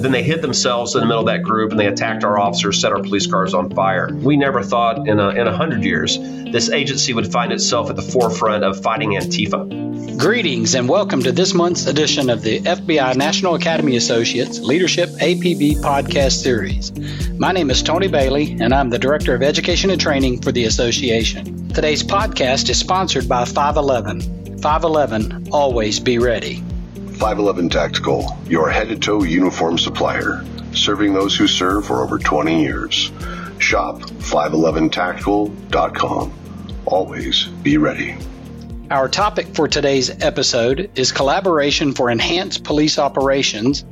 And then they hid themselves in the middle of that group and they attacked our officers, set our police cars on fire. We never thought in a, in a hundred years this agency would find itself at the forefront of fighting Antifa. Greetings and welcome to this month's edition of the FBI National Academy Associates Leadership APB podcast series. My name is Tony Bailey and I'm the Director of Education and Training for the association. Today's podcast is sponsored by 511. 511, always be ready. 511 Tactical, your head to toe uniform supplier, serving those who serve for over 20 years. Shop 511tactical.com. Always be ready. Our topic for today's episode is collaboration for enhanced police operations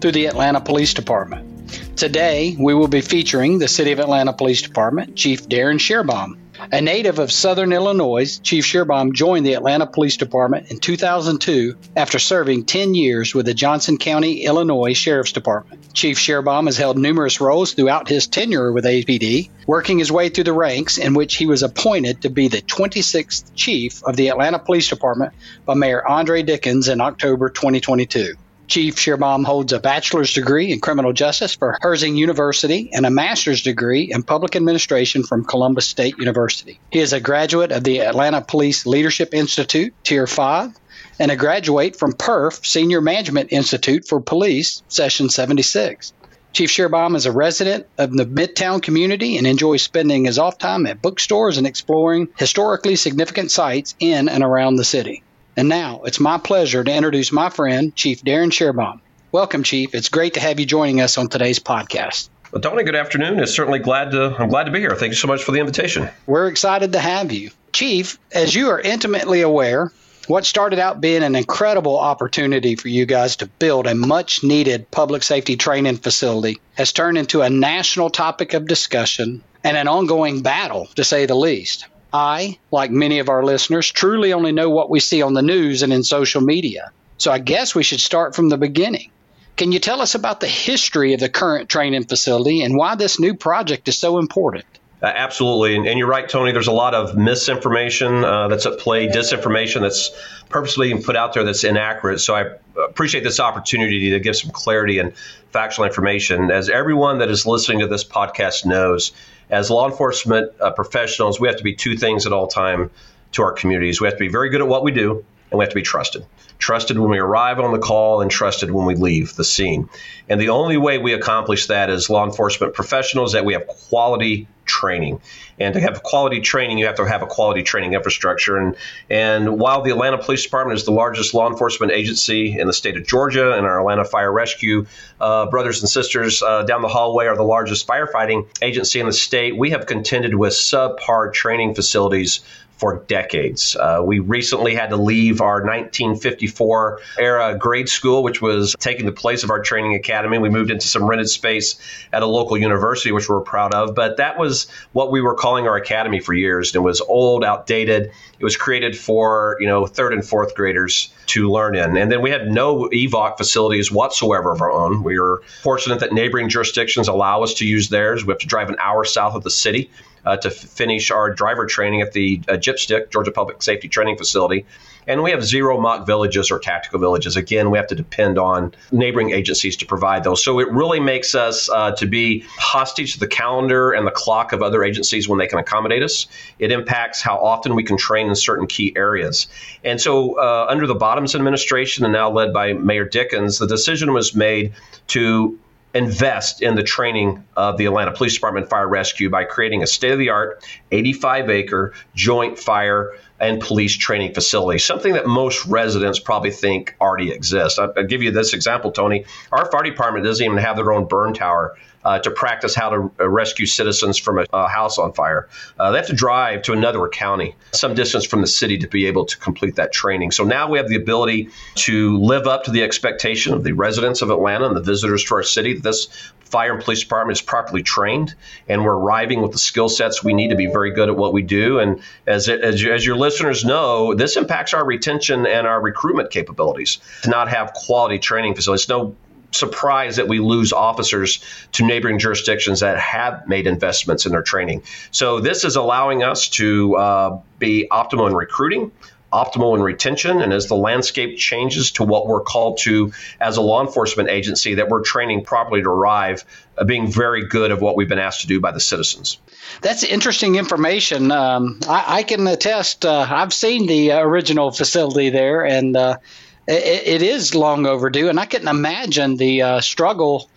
through the Atlanta Police Department. Today, we will be featuring the City of Atlanta Police Department Chief Darin Schierbaum. A native of southern Illinois, Chief Schierbaum joined the Atlanta Police Department in 2002 after serving 10 years with the Johnson County, Illinois Sheriff's Department. Chief Schierbaum has held numerous roles throughout his tenure with APD, working his way through the ranks in which he was appointed to be the 26th Chief of the Atlanta Police Department by Mayor Andre Dickens in October 2022. Chief Schierbaum holds a bachelor's degree in criminal justice from Herzing University and a master's degree in public administration from Columbus State University. He is a graduate of the Atlanta Police Leadership Institute, Tier 5, and a graduate from PERF, Senior Management Institute for Police, Session 76. Chief Schierbaum is a resident of the Midtown community and enjoys spending his off time at bookstores and exploring historically significant sites in and around the city. And now it's my pleasure to introduce my friend, Chief Darin Schierbaum. Welcome, Chief. It's great to have you joining us on today's podcast. Well, Tony, good afternoon. It's certainly glad to I'm glad to be here. Thank you so much for the invitation. We're excited to have you. Chief, as you are intimately aware, what started out being an incredible opportunity for you guys to build a much needed public safety training facility has turned into a national topic of discussion and an ongoing battle, to say the least. I, like many of our listeners, truly only know what we see on the news and in social media. So I guess we should start from the beginning. Can you tell us about the history of the current training facility and why this new project is so important? Uh, absolutely. And, and, you're right, Tony. There's a lot of misinformation uh, that's at play, disinformation that's purposely put out there that's inaccurate. So I appreciate this opportunity to give some clarity and factual information. As everyone that is listening to this podcast knows, as law enforcement uh, professionals, we have to be two things at all time to our communities. We have to be very good at what we do, and we have to be trusted. Trusted when we arrive on the call and trusted when we leave the scene. And the only way we accomplish that as law enforcement professionals that we have quality training. And to have quality training, you have to have a quality training infrastructure. And and while the Atlanta Police Department is the largest law enforcement agency in the state of Georgia, and our Atlanta Fire Rescue uh, brothers and sisters uh, down the hallway are the largest firefighting agency in the state, we have contended with subpar training facilities for decades. Uh, we recently had to leave our 1954 era grade school, which was taking the place of our training academy. We moved into some rented space at a local university, which we're proud of. But that was what we were calling our academy for years. It was old, outdated. It was created for you know third and fourth graders to learn in, and then we had no EVOC facilities whatsoever of our own. We were fortunate that neighboring jurisdictions allow us to use theirs. We have to drive an hour south of the city uh, to f- finish our driver training at the uh, Georgia Public Safety Training Facility. And we have zero mock villages or tactical villages. Again, we have to depend on neighboring agencies to provide those. So it really makes us uh, to be hostage to the calendar and the clock of other agencies when they can accommodate us. It impacts how often we can train in certain key areas. And so, uh, under the Bottoms administration and now led by Mayor Dickens, the decision was made to invest in the training of the Atlanta Police Department Fire Rescue by creating a state of the art 85 acre joint fire and police training facility, something that most residents probably think already exists. I'll, I'll give you this example, Tony. Our fire department doesn't even have their own burn tower uh, to practice how to uh, rescue citizens from a, house on fire. Uh, they have to drive to another county, some distance from the city, to be able to complete that training. So now we have the ability to live up to the expectation of the residents of Atlanta and the visitors to our city that this fire and police department is properly trained and we're arriving with the skill sets we need to be very good at what we do. And as, as, you, as your know, this impacts our retention and our recruitment capabilities to not have quality training facilities. No surprise that we lose officers to neighboring jurisdictions that have made investments in their training. So this is allowing us to uh, be optimal in recruiting, optimal in retention and as the landscape changes to what we're called to as a law enforcement agency, that we're training properly to arrive, being very good of what we've been asked to do by the citizens. That's interesting information. Um, I, I, can attest. Uh, I've seen the original facility there, and uh, it, it is long overdue. And I can imagine the uh, struggle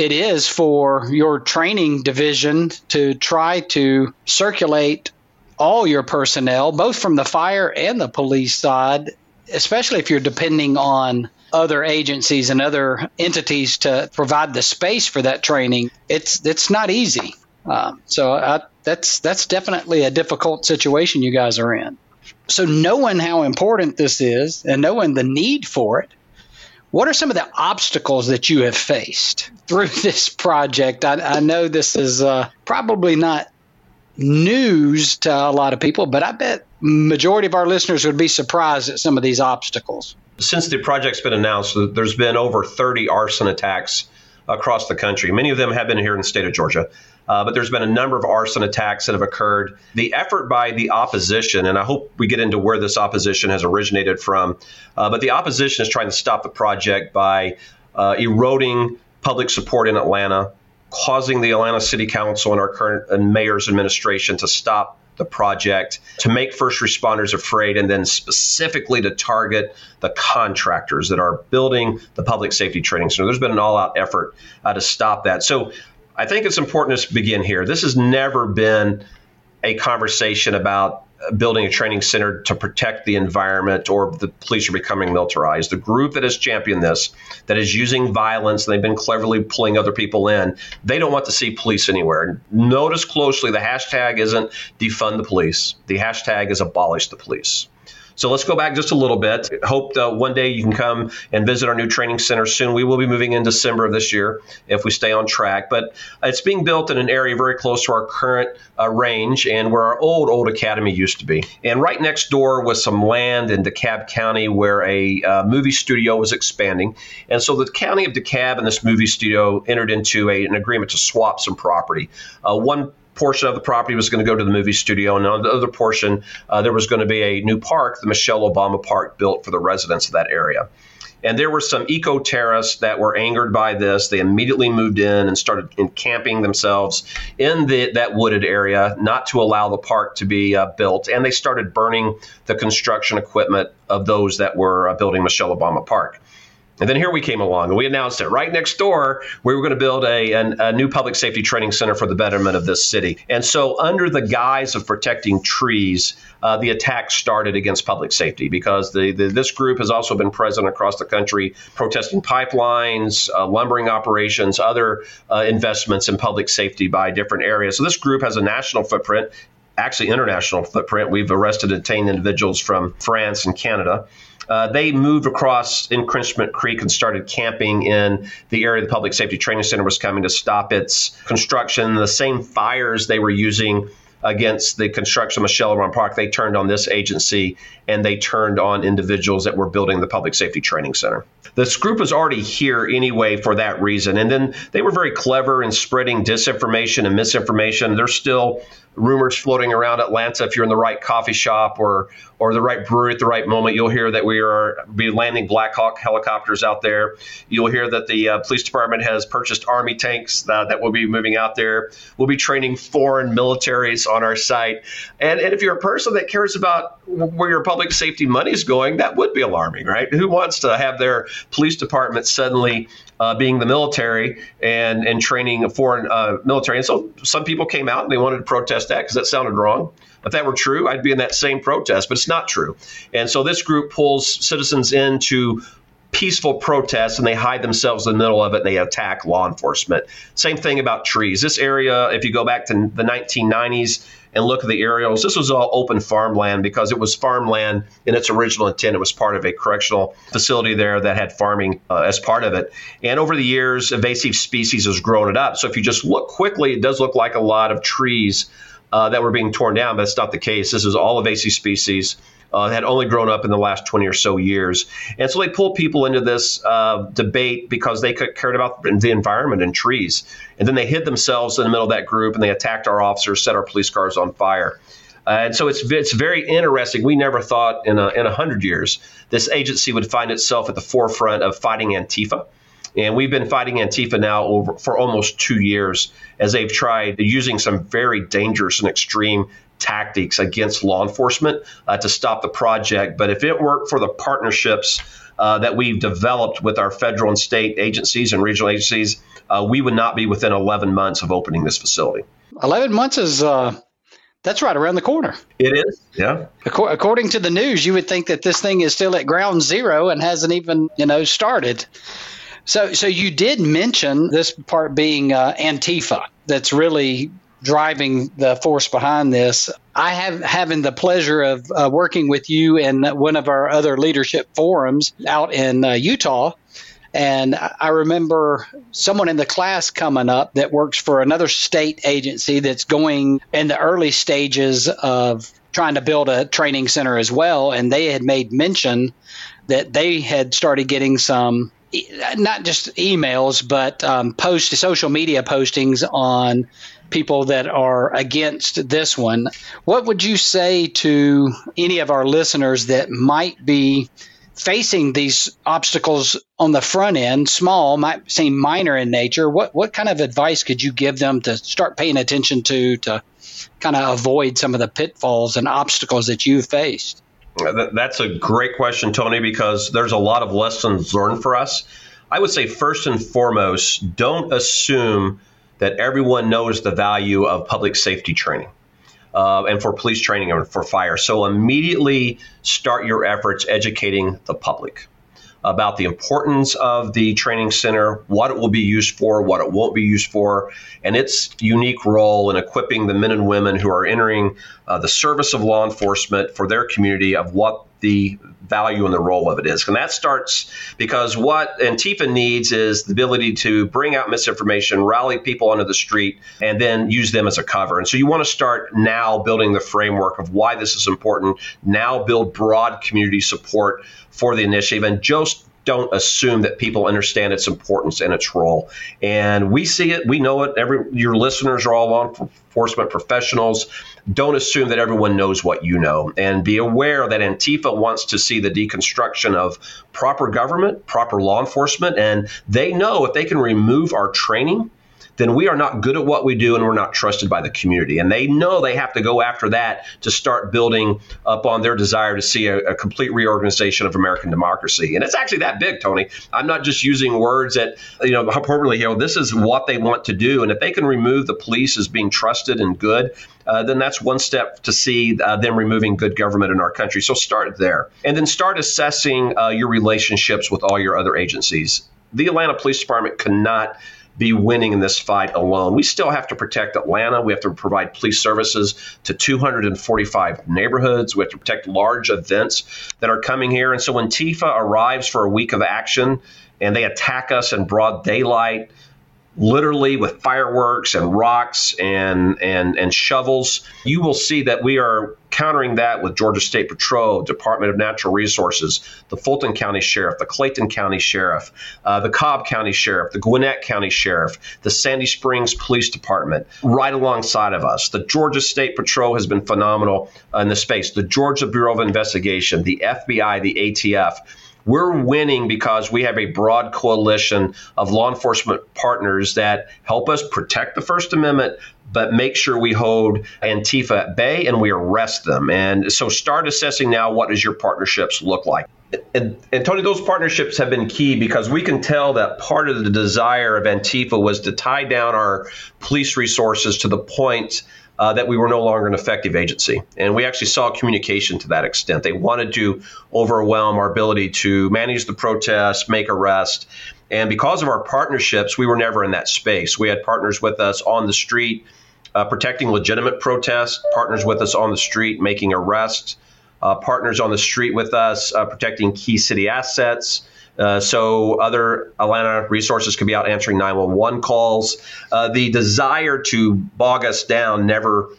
it is for your training division to try to circulate all your personnel, both from the fire and the police side, especially if you're depending on other agencies and other entities to provide the space for that training. It's it's not easy. Um, so I, that's that's definitely a difficult situation you guys are in. So knowing how important this is and knowing the need for it, what are some of the obstacles that you have faced through this project? I, I know this is uh, probably not news to a lot of people, but I bet majority of our listeners would be surprised at some of these obstacles. Since the project's been announced, there's been over 30 arson attacks across the country. Many of them have been here in the state of Georgia. Uh, but there's been a number of arson attacks that have occurred. The effort by the opposition, and I hope we get into where this opposition has originated from, uh, but the opposition is trying to stop the project by uh, eroding public support in Atlanta, causing the Atlanta City Council and our current and mayor's administration to stop the project to make first responders afraid and then specifically to target the contractors that are building the public safety training center. There's been an all out effort uh, to stop that. So I think it's important to begin here. This has never been a conversation about building a training center to protect the environment or the police are becoming militarized. The group that has championed this, that is using violence, and they've been cleverly pulling other people in, they don't want to see police anywhere. Notice closely the hashtag isn't defund the police, the hashtag is abolish the police. So let's go back just a little bit. Hope that one day you can come and visit our new training center soon. We will be moving in December of this year if we stay on track. But it's being built in an area very close to our current uh, range and where our old, old academy used to be. And right next door was some land in DeKalb County where a uh, movie studio was expanding. And so the county of DeKalb and this movie studio entered into a, an agreement to swap some property. Uh, one portion of the property was going to go to the movie studio, and on the other portion, uh, there was going to be a new park, the Michelle Obama Park, built for the residents of that area. And there were some eco terrorists that were angered by this. They immediately moved in and started encamping themselves in the, that wooded area, not to allow the park to be uh, built. And they started burning the construction equipment of those that were uh, building Michelle Obama Park. And then here we came along and we announced it right next door. We were going to build a, a, a, new public safety training center for the betterment of this city. And so, under the guise of protecting trees, uh, the attack started against public safety because the, the, this group has also been present across the country protesting pipelines, uh, lumbering operations, other uh, investments in public safety by different areas. So, this group has a national footprint actually international footprint. We've arrested and detained individuals from France and Canada. Uh, they moved across Intrenchment Creek and started camping in the area the Public Safety Training Center was coming to stop its construction. The same fires they were using against the construction of Obama Park, they turned on this agency and they turned on individuals that were building the Public Safety Training Center. This group was already here anyway for that reason. And then they were very clever in spreading disinformation and misinformation. They're still rumors floating around Atlanta. If you're in the right coffee shop or or the right brewery at the right moment, you'll hear that we are be landing Black Hawk helicopters out there. You'll hear that the uh, police department has purchased Army tanks uh, that will be moving out there. We'll be training foreign militaries on our site. And, and if you're a person that cares about where your public safety money is going, that would be alarming, right? Who wants to have their police department suddenly uh, being the military and and training a foreign uh, military. And so some people came out and they wanted to protest that because that sounded wrong. If that were true, I'd be in that same protest, but it's not true. And so this group pulls citizens into peaceful protests and they hide themselves in the middle of it and they attack law enforcement. Same thing about trees. This area, if you go back to the 1990s, and look at the aerials. This was all open farmland because it was farmland in its original intent. It was part of a correctional facility there that had farming uh, as part of it. And over the years, invasive species has grown it up. So if you just look quickly, it does look like a lot of trees uh, that were being torn down, but that's not the case. This is all invasive species uh, had only grown up in the last 20 or so years. And so they pulled people into this uh, debate because they cared about the environment and trees. And then they hid themselves in the middle of that group and they attacked our officers, set our police cars on fire. Uh, and so it's it's very interesting. We never thought in a in a hundred years this agency would find itself at the forefront of fighting Antifa. And we've been fighting Antifa now over, for almost two years as they've tried using some very dangerous and extreme tactics against law enforcement uh, to stop the project. But if it weren't for the partnerships uh, that we've developed with our federal and state agencies and regional agencies, uh, we would not be within 11 months of opening this facility. 11 months is uh, that's right around the corner. It is, yeah. According to the news, you would think that this thing is still at ground zero and hasn't even, you know, started. So, so you did mention this part being uh, Antifa. That's really driving the force behind this. I have having the pleasure of uh, working with you in one of our other leadership forums out in uh, Utah and I remember someone in the class coming up that works for another state agency that's going in the early stages of trying to build a training center as well. And they had made mention that they had started getting some, not just emails, but um, post social media postings on people that are against this one. What would you say to any of our listeners that might be facing these obstacles on the front end, small, might seem minor in nature, what, what kind of advice could you give them to start paying attention to to kind of avoid some of the pitfalls and obstacles that you've faced? That's a great question, Tony, because there's a lot of lessons learned for us. I would say, first and foremost, don't assume that everyone knows the value of public safety training uh, and for police training and for fire. So immediately start your efforts educating the public about the importance of the training center, what it will be used for, what it won't be used for, and its unique role in equipping the men and women who are entering uh, the service of law enforcement for their community of what the value and the role of it is. And that starts because what Antifa needs is the ability to bring out misinformation, rally people onto the street, and then use them as a cover. And so you want to start now building the framework of why this is important, now build broad community support for the initiative, and just don't assume that people understand its importance and its role. And we see it, we know it. Every your listeners are all law enforcement professionals. Don't assume that everyone knows what you know, and be aware that Antifa wants to see the deconstruction of proper government, proper law enforcement, and they know if they can remove our training then we are not good at what we do and we're not trusted by the community. And they know they have to go after that to start building up on their desire to see a, a complete reorganization of American democracy. And it's actually that big, Tony. I'm not just using words that, you know, appropriately here. This is what they want to do. And if they can remove the police as being trusted and good, uh, then that's one step to see uh, them removing good government in our country. So start there. And then start assessing uh, your relationships with all your other agencies. The Atlanta Police Department cannot be winning in this fight alone. We still have to protect Atlanta. We have to provide police services to 245 neighborhoods. We have to protect large events that are coming here. And so when Antifa arrives for a week of action and they attack us in broad daylight, literally with fireworks and rocks and and and shovels. You will see that we are countering that with Georgia State Patrol, Department of Natural Resources, the Fulton County Sheriff, the Clayton County Sheriff, uh, the Cobb County Sheriff, the Gwinnett County Sheriff, the Sandy Springs Police Department, right alongside of us. The Georgia State Patrol has been phenomenal in the space. The Georgia Bureau of Investigation, the FBI, the ATF we're winning because we have a broad coalition of law enforcement partners that help us protect the First Amendment, but make sure we hold Antifa at bay and we arrest them. And so start assessing now what does your partnerships look like. And, and, Tony, those partnerships have been key because we can tell that part of the desire of Antifa was to tie down our police resources to the point uh, that we were no longer an effective agency. And we actually saw communication to that extent. They wanted to overwhelm our ability to manage the protests, make arrests. And because of our partnerships, we were never in that space. We had partners with us on the street uh, protecting legitimate protests, partners with us on the street making arrests, uh, partners on the street with us uh, protecting key city assets. Uh, so other Atlanta resources could be out answering 911 calls. Uh, the desire to bog us down never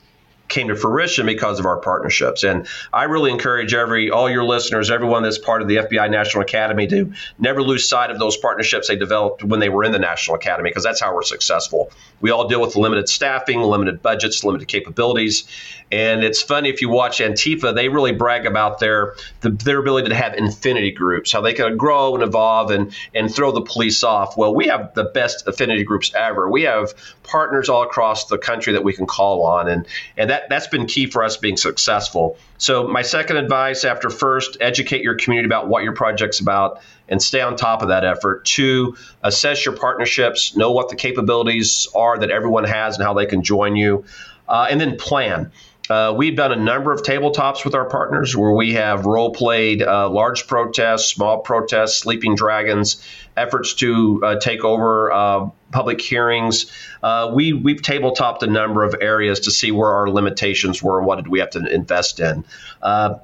came to fruition because of our partnerships. And I really encourage every all your listeners, everyone that's part of the FBI National Academy, to never lose sight of those partnerships they developed when they were in the National Academy, because that's how we're successful. We all deal with limited staffing, limited budgets, limited capabilities, and it's funny if you watch Antifa, they really brag about their the, their ability to have affinity groups, how they can grow and evolve and and throw the police off. Well, we have the best affinity groups ever. We have partners all across the country that we can call on, and and that that's been key for us being successful. So my second advice after first, educate your community about what your project's about and stay on top of that effort. Two, assess your partnerships, know what the capabilities are that everyone has and how they can join you, uh, and then plan. Uh, we've done a number of tabletops with our partners where we have role played uh, large protests, small protests, sleeping dragons, efforts to uh, take over uh, public hearings. Uh, we, we've tabletopped a number of areas to see where our limitations were and what did we have to invest in uh,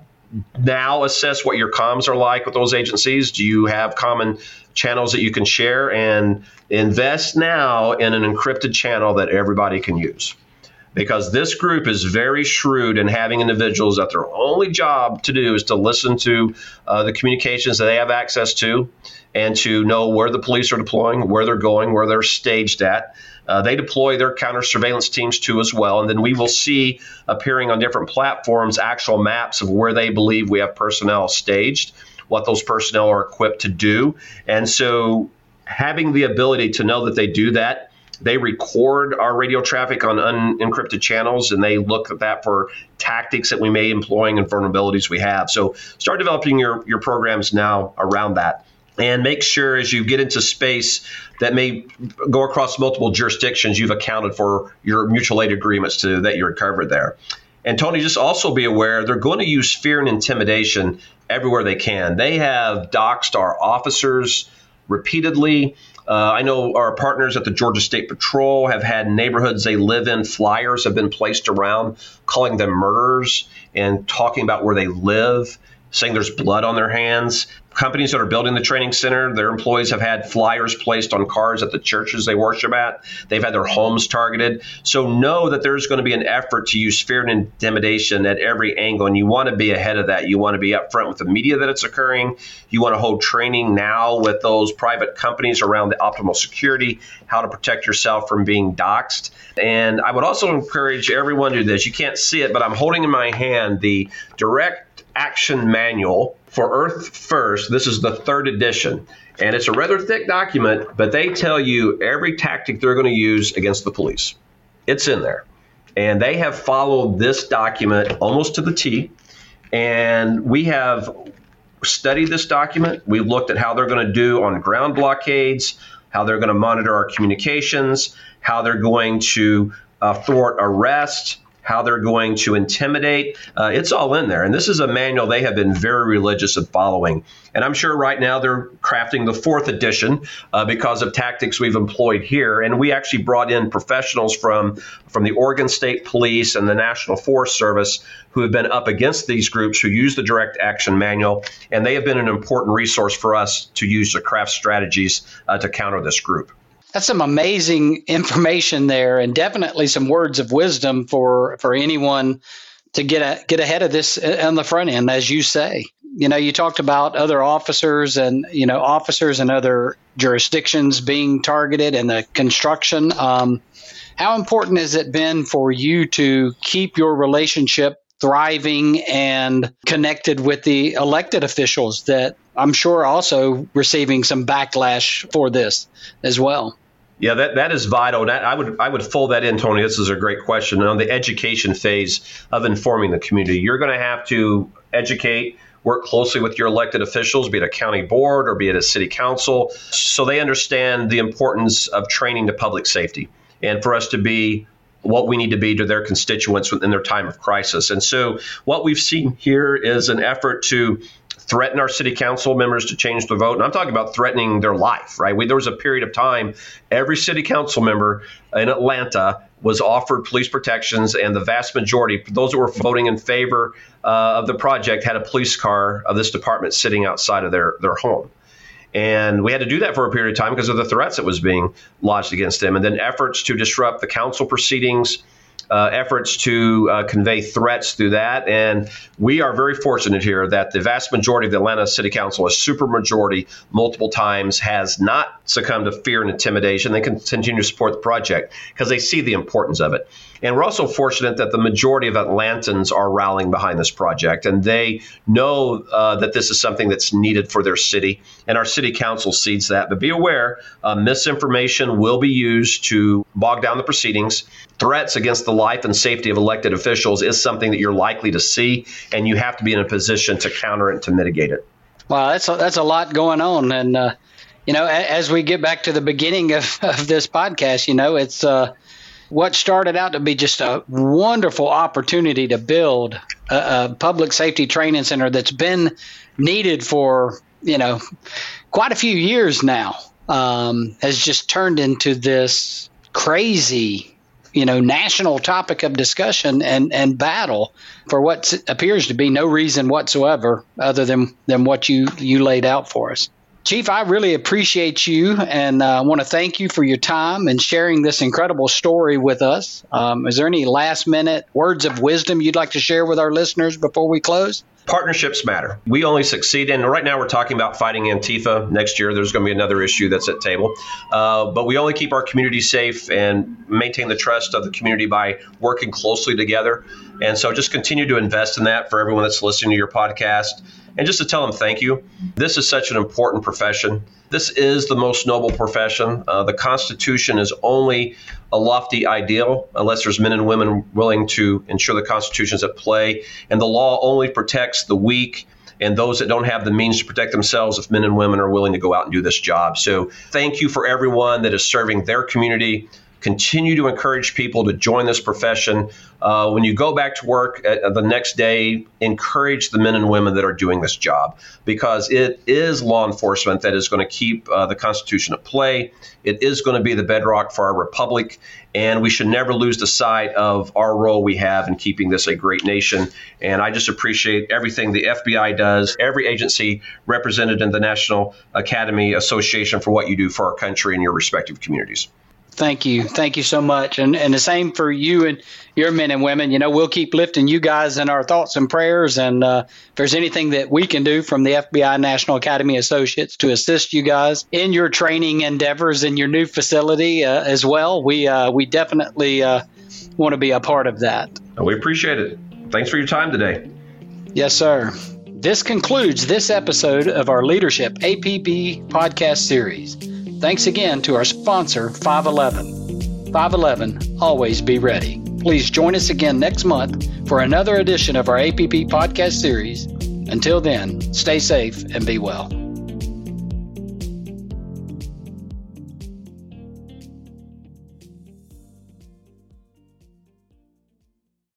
now assess what your comms are like with those agencies. Do you have common channels that you can share and invest now in an encrypted channel that everybody can use? Because this group is very shrewd in having individuals that their only job to do is to listen to uh, the communications that they have access to and to know where the police are deploying, where they're going, where they're staged at. Uh, they deploy their counter surveillance teams too as well. And then we will see appearing on different platforms actual maps of where they believe we have personnel staged, what those personnel are equipped to do. And so having the ability to know that they do that they record our radio traffic on unencrypted channels and they look at that for tactics that we may employing and vulnerabilities we have. So start developing your, your programs now around that. And make sure as you get into space that may go across multiple jurisdictions, you've accounted for your mutual aid agreements to that you're covered there. And Tony, just also be aware they're going to use fear and intimidation everywhere they can. They have doxed our officers repeatedly. Uh, I know our partners at the Georgia State Patrol have had neighborhoods they live in, flyers have been placed around calling them murderers and talking about where they live, saying there's blood on their hands companies that are building the training center, their employees have had flyers placed on cars at the churches they worship at. They've had their homes targeted. So know that there's going to be an effort to use fear and intimidation at every angle, and you want to be ahead of that. You want to be upfront with the media that it's occurring. You want to hold training now with those private companies around the optimal security, how to protect yourself from being doxxed. And I would also encourage everyone to do this. You can't see it, but I'm holding in my hand the direct action manual for Earth First. This is the third edition, and it's a rather thick document, but they tell you every tactic they're going to use against the police. It's in there. And they have followed this document almost to the T. And we have studied this document. We've looked at how they're going to do on ground blockades, how they're going to monitor our communications, how they're going to uh, thwart arrest, how they're going to intimidate. Uh, it's all in there. And this is a manual they have been very religious in following. And I'm sure right now they're crafting the fourth edition uh, because of tactics we've employed here. And we actually brought in professionals from, from the Oregon State Police and the National Forest Service who have been up against these groups who use the direct action manual. And they have been an important resource for us to use to craft strategies uh, to counter this group that's some amazing information there, and definitely some words of wisdom for for anyone to get a, get ahead of this on the front end, as you say. You know, you talked about other officers and you know officers and other jurisdictions being targeted and the construction. Um, how important has it been for you to keep your relationship thriving and connected with the elected officials that I'm sure also receiving some backlash for this as well. Yeah, that, that is vital. That, I would I would fold that in, Tony. This is a great question. On the education phase of informing the community, you're going to have to educate, work closely with your elected officials, be it a county board or be it a city council, so they understand the importance of training to public safety and for us to be what we need to be to their constituents in their time of crisis. And so, what we've seen here is an effort to threaten our city council members to change their vote. And I'm talking about threatening their life, right? We, there was a period of time, every city council member in Atlanta was offered police protections, and the vast majority, those that were voting in favor uh, of the project, had a police car of this department sitting outside of their, their home. And we had to do that for a period of time because of the threats that was being lodged against them. And then efforts to disrupt the council proceedings, uh, efforts to uh, convey threats through that. And we are very fortunate here that the vast majority of the Atlanta City Council, a supermajority, multiple times has not succumbed to fear and intimidation. They can continue to support the project because they see the importance of it. And we're also fortunate that the majority of Atlantans are rallying behind this project, and they know uh, that this is something that's needed for their city, and our city council sees that. But be aware, uh, misinformation will be used to bog down the proceedings. Threats against the life and safety of elected officials is something that you're likely to see, and you have to be in a position to counter it to mitigate it. Wow, that's a, that's a lot going on, and uh, you know, as we get back to the beginning of, of this podcast, you know, it's uh, what started out to be just a wonderful opportunity to build a, a, public safety training center that's been needed for you know quite a few years now um, has just turned into this crazy you know national topic of discussion and and battle for what appears to be no reason whatsoever other than than what you you laid out for us Chief, I really appreciate you and I uh, want to thank you for your time and sharing this incredible story with us. Um, is there any last minute words of wisdom you'd like to share with our listeners before we close? Partnerships matter. We only succeed in, right now we're talking about fighting Antifa. Next year, there's going to be another issue that's at table. Uh, but we only keep our community safe and maintain the trust of the community by working closely together. And so just continue to invest in that for everyone that's listening to your podcast and just to tell them thank you. This is such an important profession. This is the most noble profession. Uh, the Constitution is only a lofty ideal unless there's men and women willing to ensure the Constitution is at play. And the law only protects the weak and those that don't have the means to protect themselves if men and women are willing to go out and do this job. So thank you for everyone that is serving their community continue to encourage people to join this profession. Uh, when you go back to work uh, the next day, encourage the men and women that are doing this job because it is law enforcement that is going to keep uh, the Constitution at play. It is going to be the bedrock for our republic, and we should never lose the sight of our role we have in keeping this a great nation. And I just appreciate everything the FBI does, every agency represented in the National Academy Association for what you do for our country and your respective communities. Thank you. Thank you so much. And and the same for you and your men and women. You know, we'll keep lifting you guys in our thoughts and prayers. And uh, if there's anything that we can do from the FBI National Academy Associates to assist you guys in your training endeavors in your new facility uh, as well, we uh, we definitely uh, want to be a part of that. We appreciate it. Thanks for your time today. Yes, sir. This concludes this episode of our Leadership APB podcast series. Thanks again to our sponsor, 511. 511, always be ready. Please join us again next month for another edition of our APB podcast series. Until then, stay safe and be well.